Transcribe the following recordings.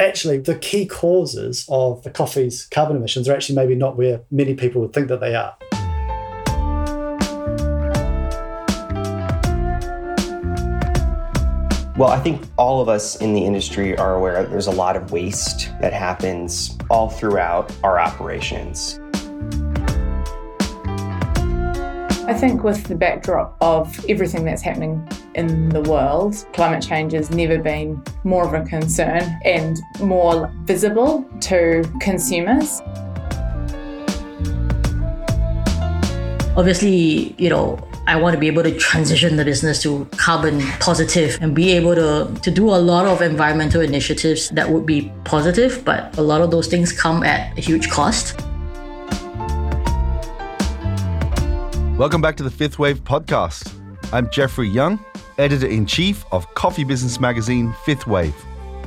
actually the key causes of the coffee's carbon emissions are actually maybe not where many people would think that they are. Well, I think all of us in the industry are aware that there's a lot of waste that happens all throughout our operations. I think with the backdrop of everything that's happening in the world, climate change has never been more of a concern and more visible to consumers. Obviously, you know, I want to be able to transition the business to carbon positive and be able to, to do a lot of environmental initiatives that would be positive, but a lot of those things come at a huge cost. Welcome back to the Fifth Wave podcast. I'm Jeffrey Young, editor in chief of coffee business magazine Fifth Wave.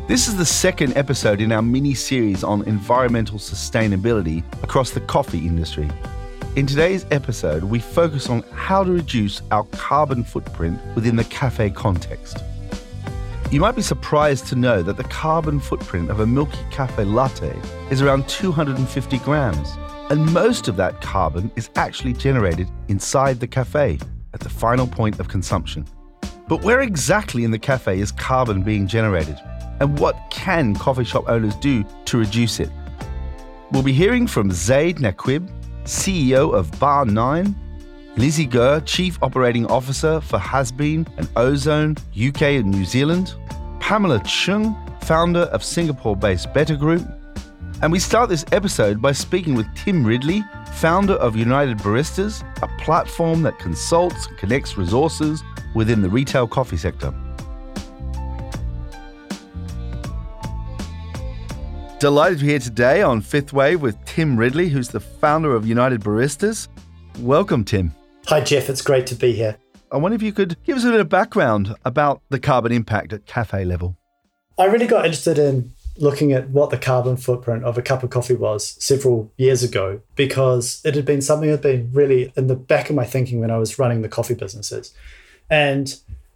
This is the second episode in our mini series on environmental sustainability across the coffee industry. In today's episode, we focus on how to reduce our carbon footprint within the cafe context. You might be surprised to know that the carbon footprint of a milky cafe latte is around 250 grams, and most of that carbon is actually generated inside the cafe at the final point of consumption. But where exactly in the cafe is carbon being generated? And what can coffee shop owners do to reduce it? We'll be hearing from Zaid Naqib, CEO of Bar 9, Lizzie Gurr, Chief Operating Officer for Hasbean and Ozone UK and New Zealand, Pamela Chng, founder of Singapore based Bettr Group. And we start this episode by speaking with Tim Ridley, founder of United Baristas, a platform that consults and connects resources within the retail coffee sector. Delighted to be here today on Fifth Wave with Tim Ridley, who's the founder of United Baristas. Welcome, Tim. Hi, Jeff. It's great to be here. I wonder if you could give us a bit of background about the carbon impact at cafe level. I really got interested in looking at what the carbon footprint of a cup of coffee was several years ago because it had been something that had been really in the back of my thinking when I was running the coffee businesses. And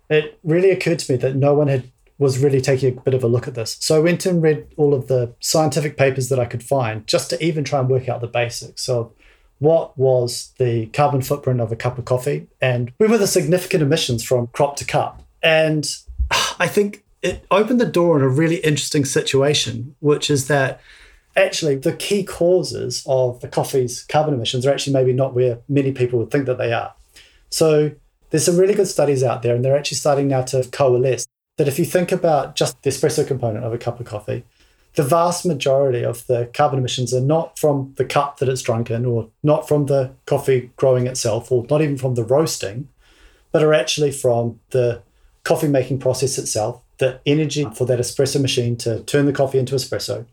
it really occurred to me that no one had was really taking a bit of a look at this. So I went and read all of the scientific papers that I could find just to even try and work out the basics. So what was the carbon footprint of a cup of coffee and where were the significant emissions from crop to cup? And I think it opened the door in a really interesting situation, which is that actually the key causes of the coffee's carbon emissions are actually maybe not where many people would think that they are. So there's some really good studies out there, and they're actually starting now to coalesce that if you think about just the espresso component of a cup of coffee, the vast majority of the carbon emissions are not from the cup that it's drunk in, or not from the coffee growing itself, or not even from the roasting, but are actually from the coffee making process itself, the energy for that espresso machine to turn the coffee into espresso,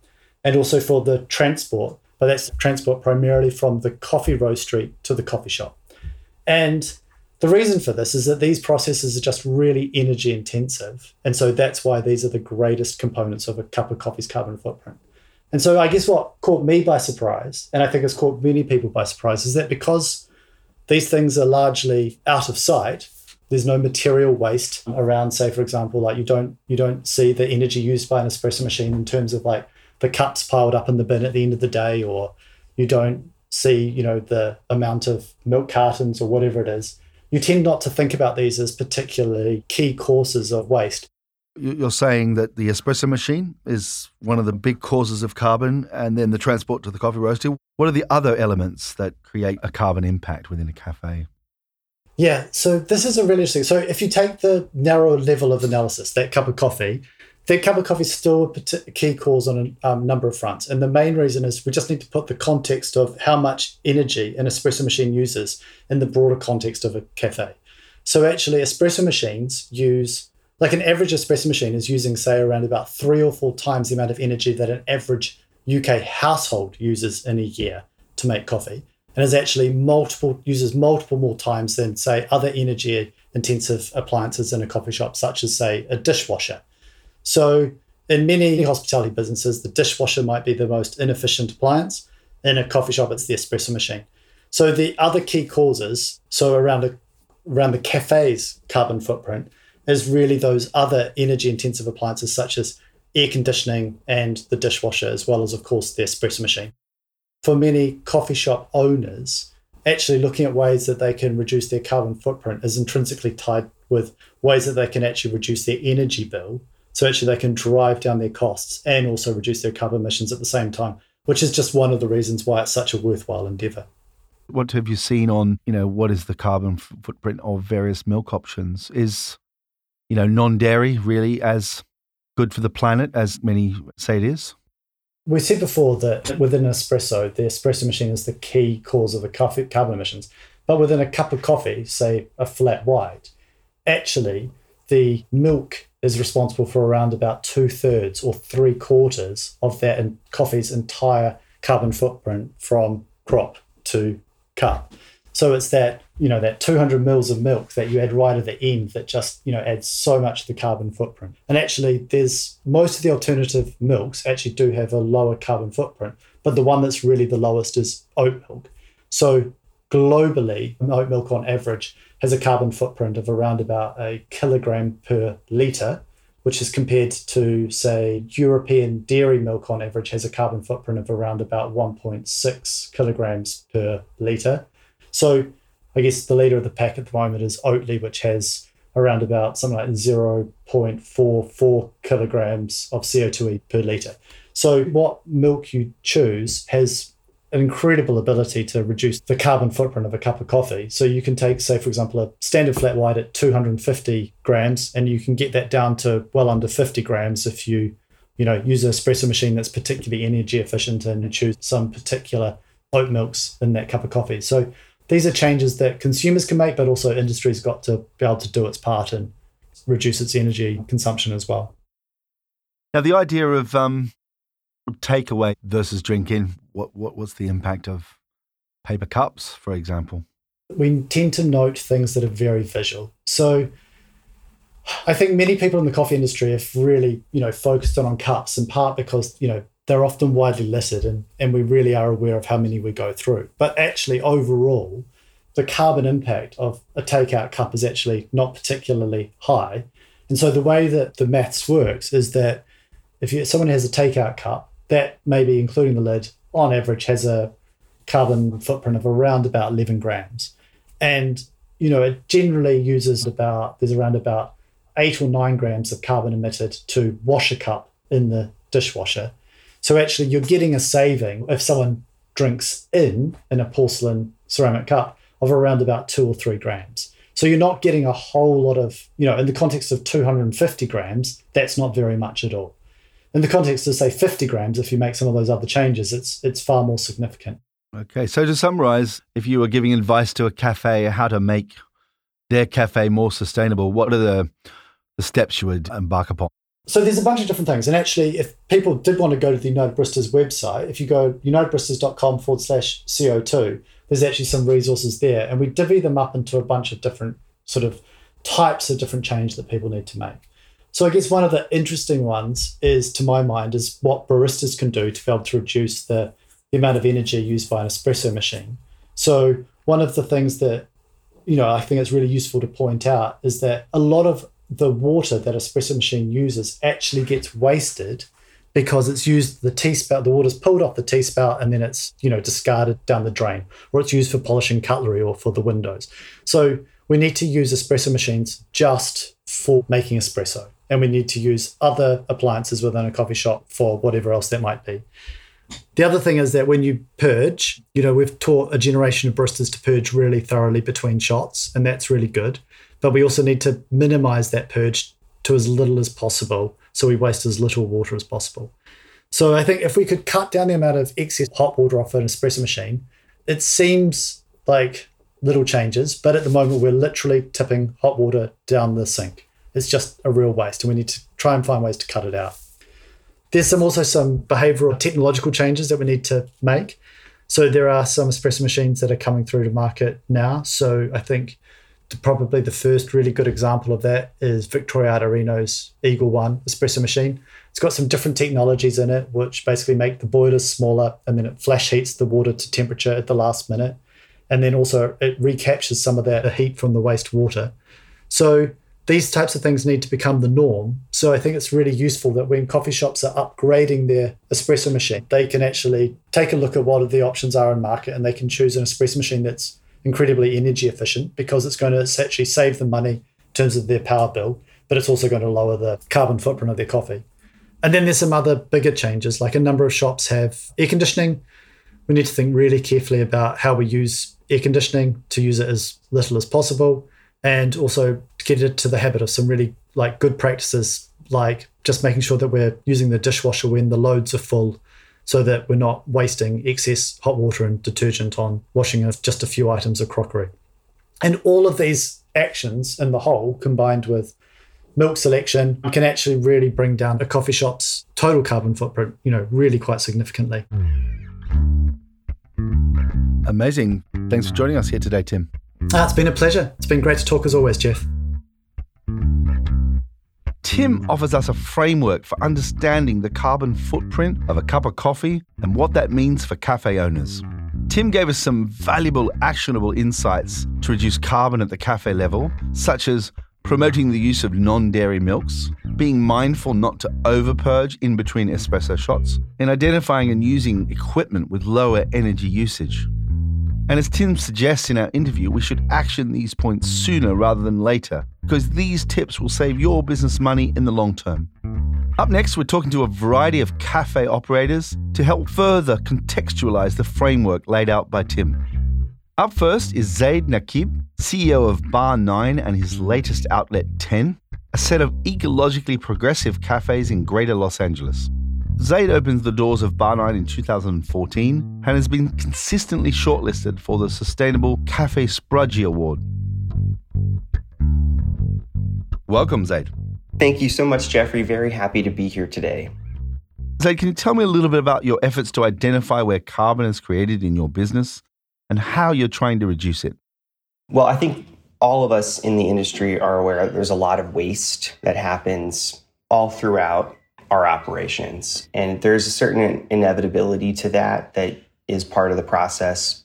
and also for the transport. But that's transport primarily from the coffee roastery to the coffee shop. And the reason for this is that these processes are just really energy intensive. And so that's why these are the greatest components of a cup of coffee's carbon footprint. And so I guess what caught me by surprise, and I think has caught many people by surprise, is that because these things are largely out of sight, there's no material waste around, say, for example, like you don't you don't see the energy used by an espresso machine in terms of like the cups piled up in the bin at the end of the day, or you don't see, you know, the amount of milk cartons or whatever it is you tend not to think about these as particularly key causes of waste. You're saying that the espresso machine is one of the big causes of carbon, and then the transport to the coffee roaster. What are the other elements that create a carbon impact within a cafe? Yeah, so this is a really interesting. So if you take the narrow level of analysis, that cup of coffee, that cup of coffee is still a key cause on a um, number of fronts. And the main reason is we just need to put the context of how much energy an espresso machine uses in the broader context of a cafe. So actually, espresso machines use, like an average espresso machine is using, say, around about three or four times the amount of energy that an average UK household uses in a year to make coffee. And is actually multiple, uses multiple more times than, say, other energy intensive appliances in a coffee shop, such as, say, a dishwasher so, in many hospitality businesses, the dishwasher might be the most inefficient appliance. In a coffee shop, it's the espresso machine. So, the other key causes, so around a, around the cafe's carbon footprint, is really those other energy intensive appliances such as air conditioning and the dishwasher, as well as, of course, the espresso machine. For many coffee shop owners, actually looking at ways that they can reduce their carbon footprint is intrinsically tied with ways that they can actually reduce their energy bill. So actually they can drive down their costs and also reduce their carbon emissions at the same time, which is just one of the reasons why it's such a worthwhile endeavor. What have you seen on, you know, what is the carbon footprint of various milk options? Is, you know, non-dairy really as good for the planet as many say it is? We said before that within an espresso, the espresso machine is the key cause of the coffee, carbon emissions. But within a cup of coffee, say a flat white, actually the milk is responsible for around about two thirds or three quarters of that in coffee's entire carbon footprint from crop to cup. So it's that, you know, that 200 mils of milk that you add right at the end that just, you know, adds so much to the carbon footprint. And actually, there's most of the alternative milks actually do have a lower carbon footprint, but the one that's really the lowest is oat milk. So globally, oat milk on average has a carbon footprint of around about a kilogram per litre, which is compared to, say, European dairy milk on average has a carbon footprint of around about 1.6 kilograms per litre. So I guess the leader of the pack at the moment is Oatly, which has around about something like 0.44 kilograms of CO2e per litre. So what milk you choose has an incredible ability to reduce the carbon footprint of a cup of coffee. So you can take, say, for example, a standard flat white at 250 grams, and you can get that down to well under 50 grams if you, you know, use an espresso machine that's particularly energy efficient and choose some particular oat milks in that cup of coffee. So these are changes that consumers can make, but also industry's got to be able to do its part and reduce its energy consumption as well. Now, the idea of um, takeaway versus drinking, what, what what's the impact of paper cups, for example? We tend to note things that are very visual. So I think many people in the coffee industry have really, you know, focused on, on cups in part because, you know, they're often widely littered and, and we really are aware of how many we go through. But actually overall, the carbon impact of a takeout cup is actually not particularly high. And so the way that the maths works is that if you, someone has a takeout cup, that maybe including the lid, on average has a carbon footprint of around about 11 grams. And, you know, it generally uses about, there's around about eight or nine grams of carbon emitted to wash a cup in the dishwasher. So actually, you're getting a saving if someone drinks in in a porcelain ceramic cup of around about two or three grams. So you're not getting a whole lot of, you know, in the context of 250 grams, that's not very much at all in the context of say 50 grams, if you make some of those other changes, it's it's far more significant. Okay, so to summarize, if you were giving advice to a cafe how to make their cafe more sustainable, what are the the steps you would embark upon? So there's a bunch of different things. And actually, if people did want to go to the United Baristas website, if you go unitedbaristas.com forward slash CO2, there's actually some resources there. And we divvy them up into a bunch of different sort of types of different change that people need to make. So I guess one of the interesting ones is, to my mind, is what baristas can do to be able to reduce the, the amount of energy used by an espresso machine. So one of the things that you know I think it's really useful to point out is that a lot of the water that espresso machine uses actually gets wasted because it's used the tea spout the water's pulled off the tea spout and then it's you know discarded down the drain or it's used for polishing cutlery or for the windows so we need to use espresso machines just for making espresso and we need to use other appliances within a coffee shop for whatever else that might be. The other thing is that when you purge, you know, we've taught a generation of baristas to purge really thoroughly between shots, and that's really good. But we also need to minimize that purge to as little as possible so we waste as little water as possible. So I think if we could cut down the amount of excess hot water off an espresso machine, it seems like little changes, but at the moment we're literally tipping hot water down the sink. It's just a real waste, and we need to try and find ways to cut it out. There's some also some behavioral technological changes that we need to make. So there are some espresso machines that are coming through to market now. So I think the, probably the first really good example of that is Victoria Arduino's Eagle One espresso machine. It's got some different technologies in it, which basically make the boilers smaller, and then it flash heats the water to temperature at the last minute, and then also it recaptures some of that heat from the waste water. So these types of things need to become the norm. So I think it's really useful that when coffee shops are upgrading their espresso machine, they can actually take a look at what the options are in market and they can choose an espresso machine that's incredibly energy efficient because it's going to actually save them money in terms of their power bill, but it's also going to lower the carbon footprint of their coffee. And then there's some other bigger changes, like a number of shops have air conditioning. We need to think really carefully about how we use air conditioning to use it as little as possible and also get it to the habit of some really like good practices like just making sure that we're using the dishwasher when the loads are full so that we're not wasting excess hot water and detergent on washing just a few items of crockery. And all of these actions in the whole combined with milk selection can actually really bring down a coffee shop's total carbon footprint, you know, really quite significantly. Amazing. Thanks for joining us here today, Tim. Ah, it's been a pleasure. It's been great to talk as always, Jeff. Tim offers us a framework for understanding the carbon footprint of a cup of coffee and what that means for cafe owners. Tim gave us some valuable, actionable insights to reduce carbon at the cafe level, such as promoting the use of non dairy milks, being mindful not to overpurge in between espresso shots, and identifying and using equipment with lower energy usage. And as Tim suggests in our interview, we should action these points sooner rather than later, because these tips will save your business money in the long term. Up next, we're talking to a variety of cafe operators to help further contextualize the framework laid out by Tim. Up first is Zaid Nakib, CEO of Bar 9 and his latest outlet 10, a set of ecologically progressive cafes in greater Los Angeles. Zaid opens the doors of Bar 9 in 2014 and has been consistently shortlisted for the Sustainable Cafe Sprudgie Award. Welcome, Zaid. Thank you so much, Jeffrey. Very happy to be here today. Zaid, can you tell me a little bit about your efforts to identify where carbon is created in your business and how you're trying to reduce it? Well, I think all of us in the industry are aware there's a lot of waste that happens all throughout our operations. And there's a certain inevitability to that that is part of the process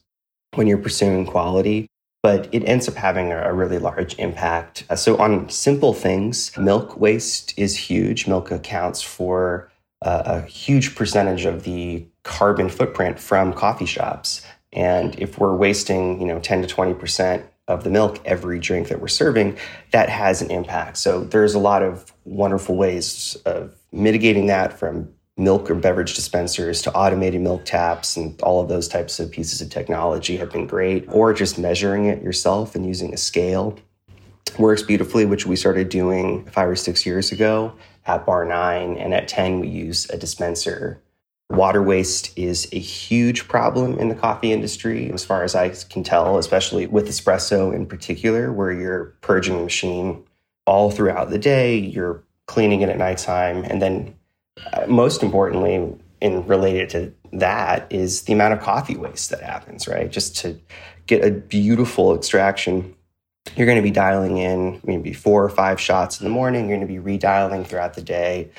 when you're pursuing quality. But it ends up having a really large impact. Uh, so, on simple things, milk waste is huge. Milk accounts for a, a huge percentage of the carbon footprint from coffee shops. And if we're wasting, you know, 10 to 20% of the milk every drink that we're serving, that has an impact. So there's a lot of wonderful ways of mitigating that from milk or beverage dispensers to automated milk taps and all of those types of pieces of technology have been great or just measuring it yourself and using a scale. Works beautifully which we started doing five or six years ago at bar 9 and at 10 we use a dispenser. Water waste is a huge problem in the coffee industry as far as i can tell especially with espresso in particular where you're purging the machine all throughout the day you're cleaning it at nighttime. And then, uh, most importantly, in related to that, is the amount of coffee waste that happens, right? Just to get a beautiful extraction, you're going to be dialing in maybe four or five shots in the morning. You're going to be redialing throughout the day,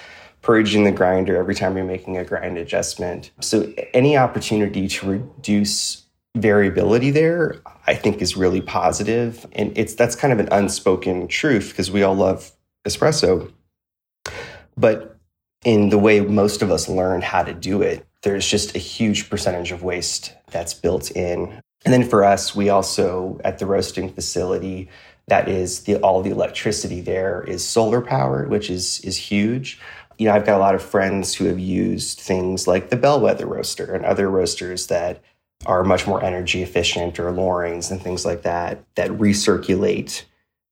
purging the grinder every time you're making a grind adjustment. So, any opportunity to reduce variability there, I think is really. And it's that's kind of an unspoken truth because we all love espresso. But in the way most of us learn how to do it, there's just a huge percentage of waste that's built in. And then for us, we also, at the roasting facility, that is the all the electricity there is solar powered, which is is huge. You know, I've got a lot of friends who have used things like the Bellwether roaster and other roasters that are much more energy efficient or Lorings and things like that that recirculate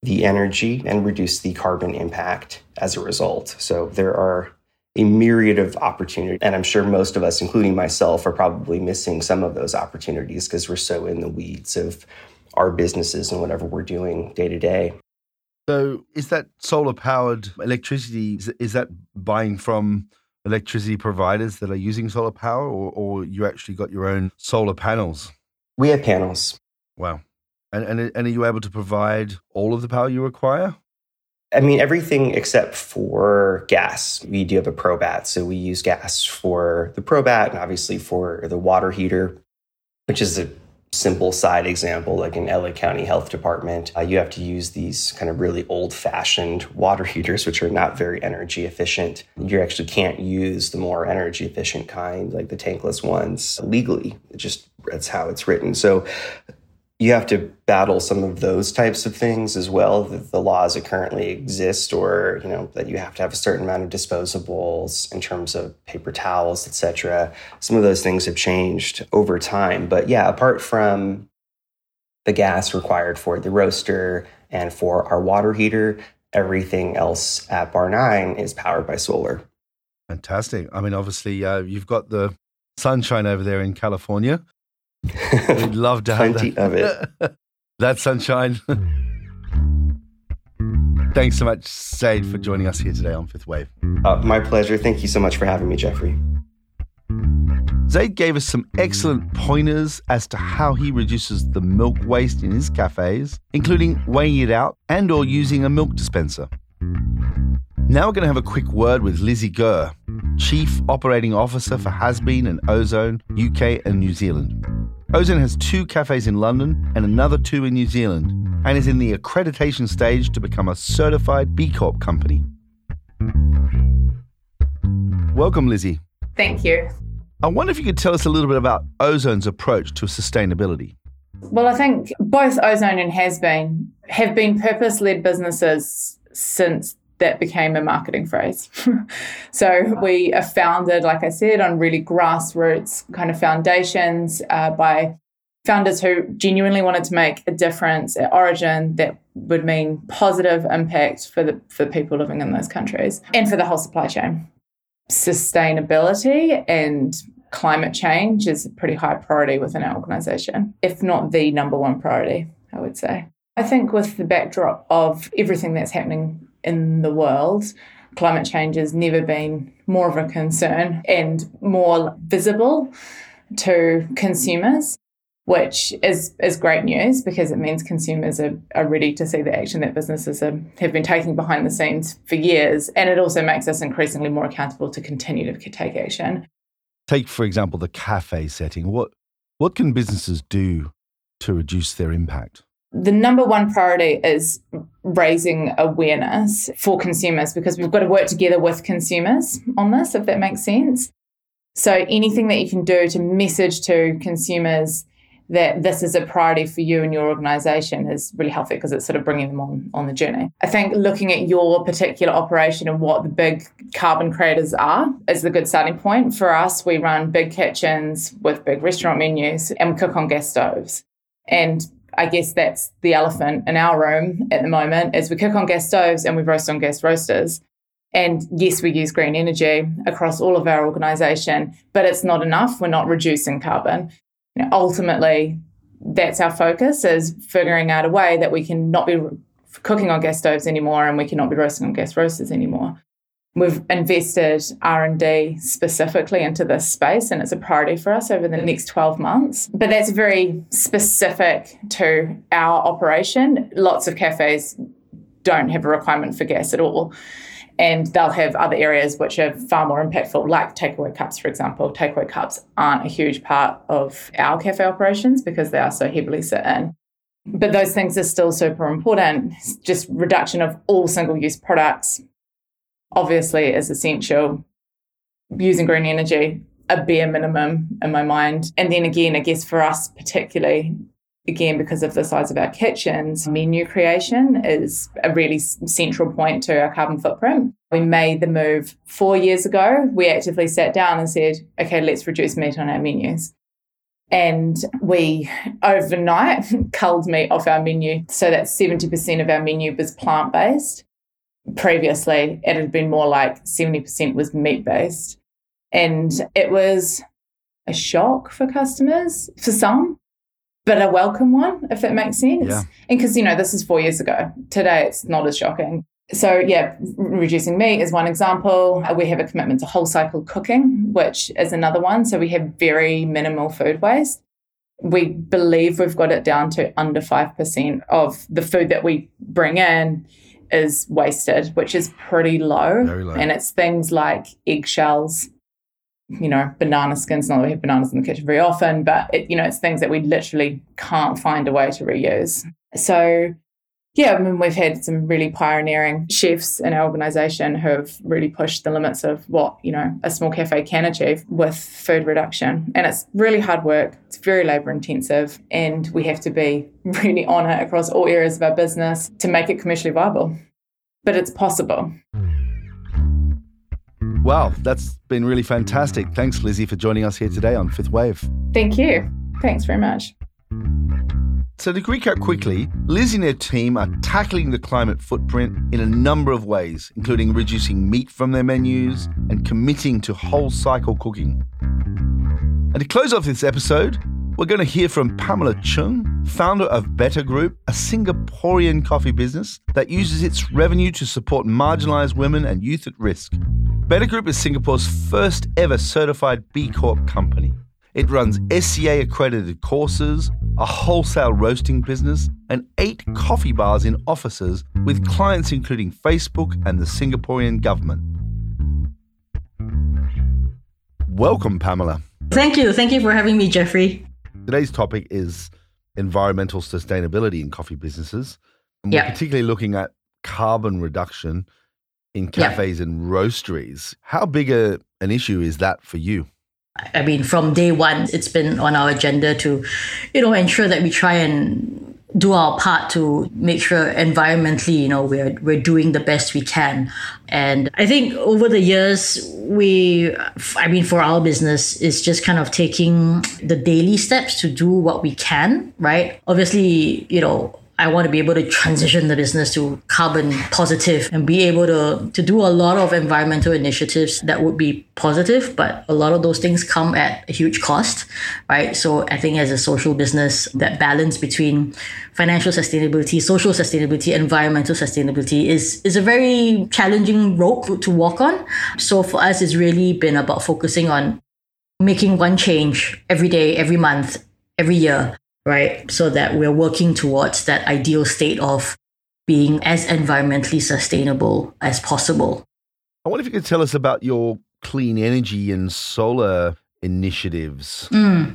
the energy and reduce the carbon impact as a result. So there are a myriad of opportunities. And I'm sure most of us, including myself, are probably missing some of those opportunities because we're so in the weeds of our businesses and whatever we're doing day to day. So, is that solar powered electricity? Is, is that buying from electricity providers that are using solar power, or, or you actually got your own solar panels? We have panels. Wow. And, and, and are you able to provide all of the power you require? I mean, everything except for gas. We do have a Probat, so we use gas for the Probat and obviously for the water heater, which is a simple side example, like in LA County Health Department, uh, you have to use these kind of really old fashioned water heaters, which are not very energy efficient. You actually can't use the more energy efficient kind, like the tankless ones, legally. It just that's how it's written. So you have to battle some of those types of things as well the, the, laws that currently exist or you know that you have to have a certain amount of disposables in terms of paper towels etc some of those things have changed over time. But yeah apart from the gas required for the roaster and for our water heater everything else at bar 9 is powered by solar. Fantastic. I mean obviously uh, you've got the sunshine over there in california We'd love to have plenty that. of it. that sunshine. Thanks so much, Zaid, for joining us here today on Fifth Wave. Uh, my pleasure. Thank you so much for having me, Jeffrey. Zaid gave us some excellent pointers as to how he reduces the milk waste in his cafes, including weighing it out and or using a milk dispenser. Now we're going to have a quick word with Lizzie Gurr, Chief Operating Officer for Hasbean and Ozone, UK and New Zealand. Ozone has two cafes in London and another two in New Zealand, and is in the accreditation stage to become a certified B Corp company. Welcome, Lizzie. Thank you. I wonder if you could tell us a little bit about Ozone's approach to sustainability. Well, I think both Ozone and Hasbean have been purpose led businesses since that became a marketing phrase. so we are founded, like I said, on really grassroots kind of foundations uh, by founders who genuinely wanted to make a difference at origin that would mean positive impact for the for people living in those countries and for the whole supply chain. Sustainability and climate change is a pretty high priority within our organization, if not the number one priority, I would say. I think with the backdrop of everything that's happening in the world. Climate change has never been more of a concern and more visible to consumers, which is, is great news because it means consumers are, are ready to see the action that businesses are, have been taking behind the scenes for years. And it also makes us increasingly more accountable to continue to take action. Take, for example, the cafe setting. What, what can businesses do to reduce their impact? The number one priority is raising awareness for consumers because we've got to work together with consumers on this, if that makes sense. So, anything that you can do to message to consumers that this is a priority for you and your organization is really healthy because it's sort of bringing them on on the journey. I think looking at your particular operation and what the big carbon creators are is a good starting point. For us, we run big kitchens with big restaurant menus and we cook on gas stoves. And I guess that's the elephant in our room at the moment is we cook on gas stoves and we roast on gas roasters. And yes, we use green energy across all of our organization, but it's not enough. We're not reducing carbon. You know, ultimately, that's our focus is figuring out a way that we can not be cooking on gas stoves anymore and we cannot be roasting on gas roasters anymore. We've invested R&D specifically into this space and it's a priority for us over the next 12 months. But that's very specific to our operation. Lots of cafes don't have a requirement for gas at all. And they'll have other areas which are far more impactful, like takeaway cups, for example. Takeaway cups aren't a huge part of our cafe operations because they are so heavily set in. But those things are still super important. Just reduction of all single use products, obviously is essential. Using green energy, a bare minimum in my mind. And then again, I guess for us particularly, again, because of the size of our kitchens, menu creation is a really central point to our carbon footprint. We made the move four years ago. We actively sat down and said, okay, let's reduce meat on our menus. And we overnight culled meat off our menu so that 70% of our menu was plant based previously it had been more like 70% was meat based. And it was a shock for customers, for some, but a welcome one, if that makes sense. Yeah. And because, you know, this is four years ago. Today it's not as shocking. So, yeah, reducing meat is one example. Uh, we have a commitment to whole cycle cooking, which is another one. So, we have very minimal food waste. We believe we've got it down to under 5% of the food that we bring in is wasted, which is pretty low. low. And it's things like eggshells, you know, banana skins. Not that we have bananas in the kitchen very often, but it, you know, it's things that we literally can't find a way to reuse. So yeah, I mean, we've had some really pioneering chefs in our organisation who have really pushed the limits of what, you know, a small cafe can achieve with food reduction. And it's really hard work, it's very labour intensive, and we have to be really on it across all areas of our business to make it commercially viable. But it's possible. Wow, that's been really fantastic. Thanks, Lizzie, for joining us here today on Fifth Wave. Thank you. Thanks very much. So, to recap quickly, Liz and her team are tackling the climate footprint in a number of ways, including reducing meat from their menus and committing to whole cycle cooking. And to close off this episode, we're going to hear from Pamela Chng, founder of Bettr Group, a Singaporean coffee business that uses its revenue to support marginalized women and youth at risk. Bettr Group is Singapore's first ever certified B Corp company. It runs SCA accredited courses, a wholesale roasting business, and eight coffee bars in offices with clients including Facebook and the Singaporean government. Welcome, Pamela. Thank you. Thank you for having me, Jeffrey. Today's topic is environmental sustainability in coffee businesses. And we're particularly looking at carbon reduction in cafes and roasteries. How big a, an issue is that for you? I mean, from day one, it's been on our agenda to, you know, ensure that we try and do our part to make sure environmentally, you know, we're we're doing the best we can. And I think over the years, we, I mean, for our business, is just kind of taking the daily steps to do what we can, right? Obviously, you know, I want to be able to transition the business to carbon positive and be able to, to do a lot of environmental initiatives that would be positive, but a lot of those things come at a huge cost, right? So I think as a social business, that balance between financial sustainability, social sustainability, environmental sustainability is, is a very challenging rope to walk on. So for us, it's really been about focusing on making one change every day, every month, every year right? So that we're working towards that ideal state of being as environmentally sustainable as possible. I wonder if you could tell us about your clean energy and solar initiatives. Hmm.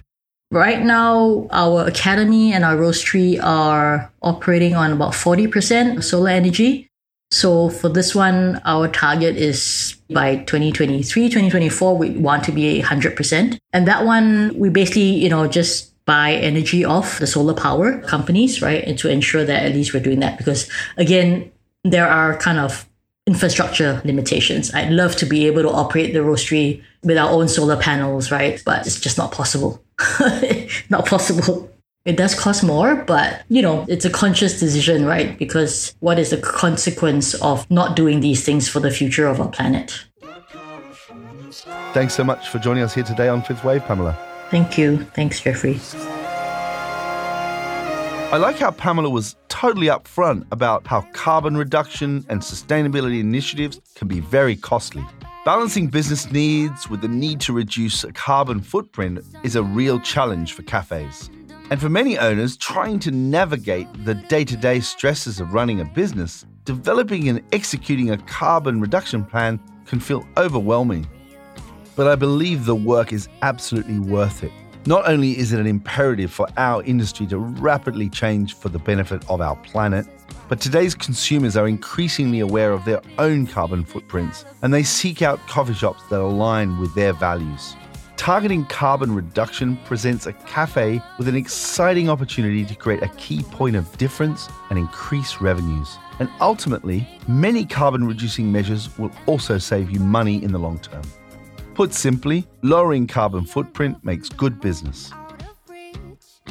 Right now, our academy and our roastery are operating on about 40% solar energy. So for this one, our target is by 2023, 2024, we want to be 100%. And that one, we basically, you know, just buy energy off the solar power companies, right? And to ensure that at least we're doing that because again, there are kind of infrastructure limitations. I'd love to be able to operate the roastery with our own solar panels, right? But it's just not possible. not possible. It does cost more, but you know, it's a conscious decision, right? Because what is the consequence of not doing these things for the future of our planet? Thanks so much for joining us here today on Fifth Wave, Pamela. Thank you. Thanks, Jeffrey. I like how Pamela was totally upfront about how carbon reduction and sustainability initiatives can be very costly. Balancing business needs with the need to reduce a carbon footprint is a real challenge for cafes. And for many owners, trying to navigate the day to day stresses of running a business, developing and executing a carbon reduction plan can feel overwhelming. But I believe the work is absolutely worth it. Not only is it an imperative for our industry to rapidly change for the benefit of our planet, but today's consumers are increasingly aware of their own carbon footprints and they seek out coffee shops that align with their values. Targeting carbon reduction presents a cafe with an exciting opportunity to create a key point of difference and increase revenues. And ultimately, many carbon reducing measures will also save you money in the long term. Put simply, lowering carbon footprint makes good business.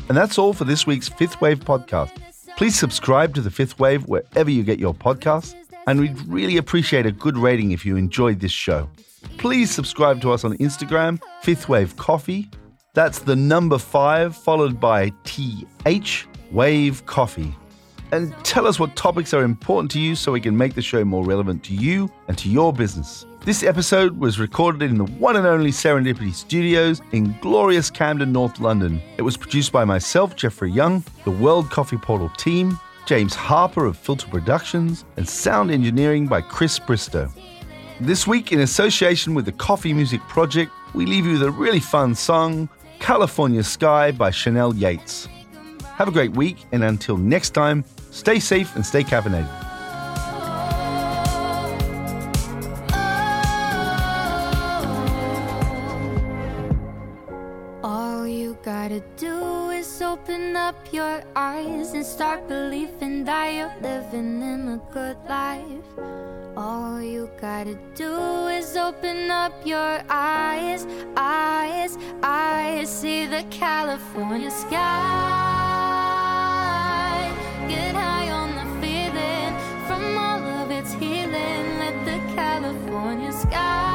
And that's all for this week's Fifth Wave podcast. Please subscribe to the Fifth Wave wherever you get your podcasts, and we'd really appreciate a good rating if you enjoyed this show. Please subscribe to us on Instagram, Fifth Wave Coffee. That's the number five followed by TH Wave Coffee. And tell us what topics are important to you so we can make the show more relevant to you and to your business. This episode was recorded in the one and only Serendipity Studios in glorious Camden, North London. It was produced by myself, Jeffrey Young, the World Coffee Portal team, James Harper of Filter Productions, and sound engineering by Chris Bristow. This week, in association with the Coffee Music Project, we leave you with a really fun song, California Sky by Chanel Yates. Have a great week, and until next time, stay safe and stay caffeinated. up your eyes and start believing that you're living in a good life. All you gotta do is open up your eyes, eyes, eyes. See the California sky. Get high on the feeling from all of its healing. Let the California sky.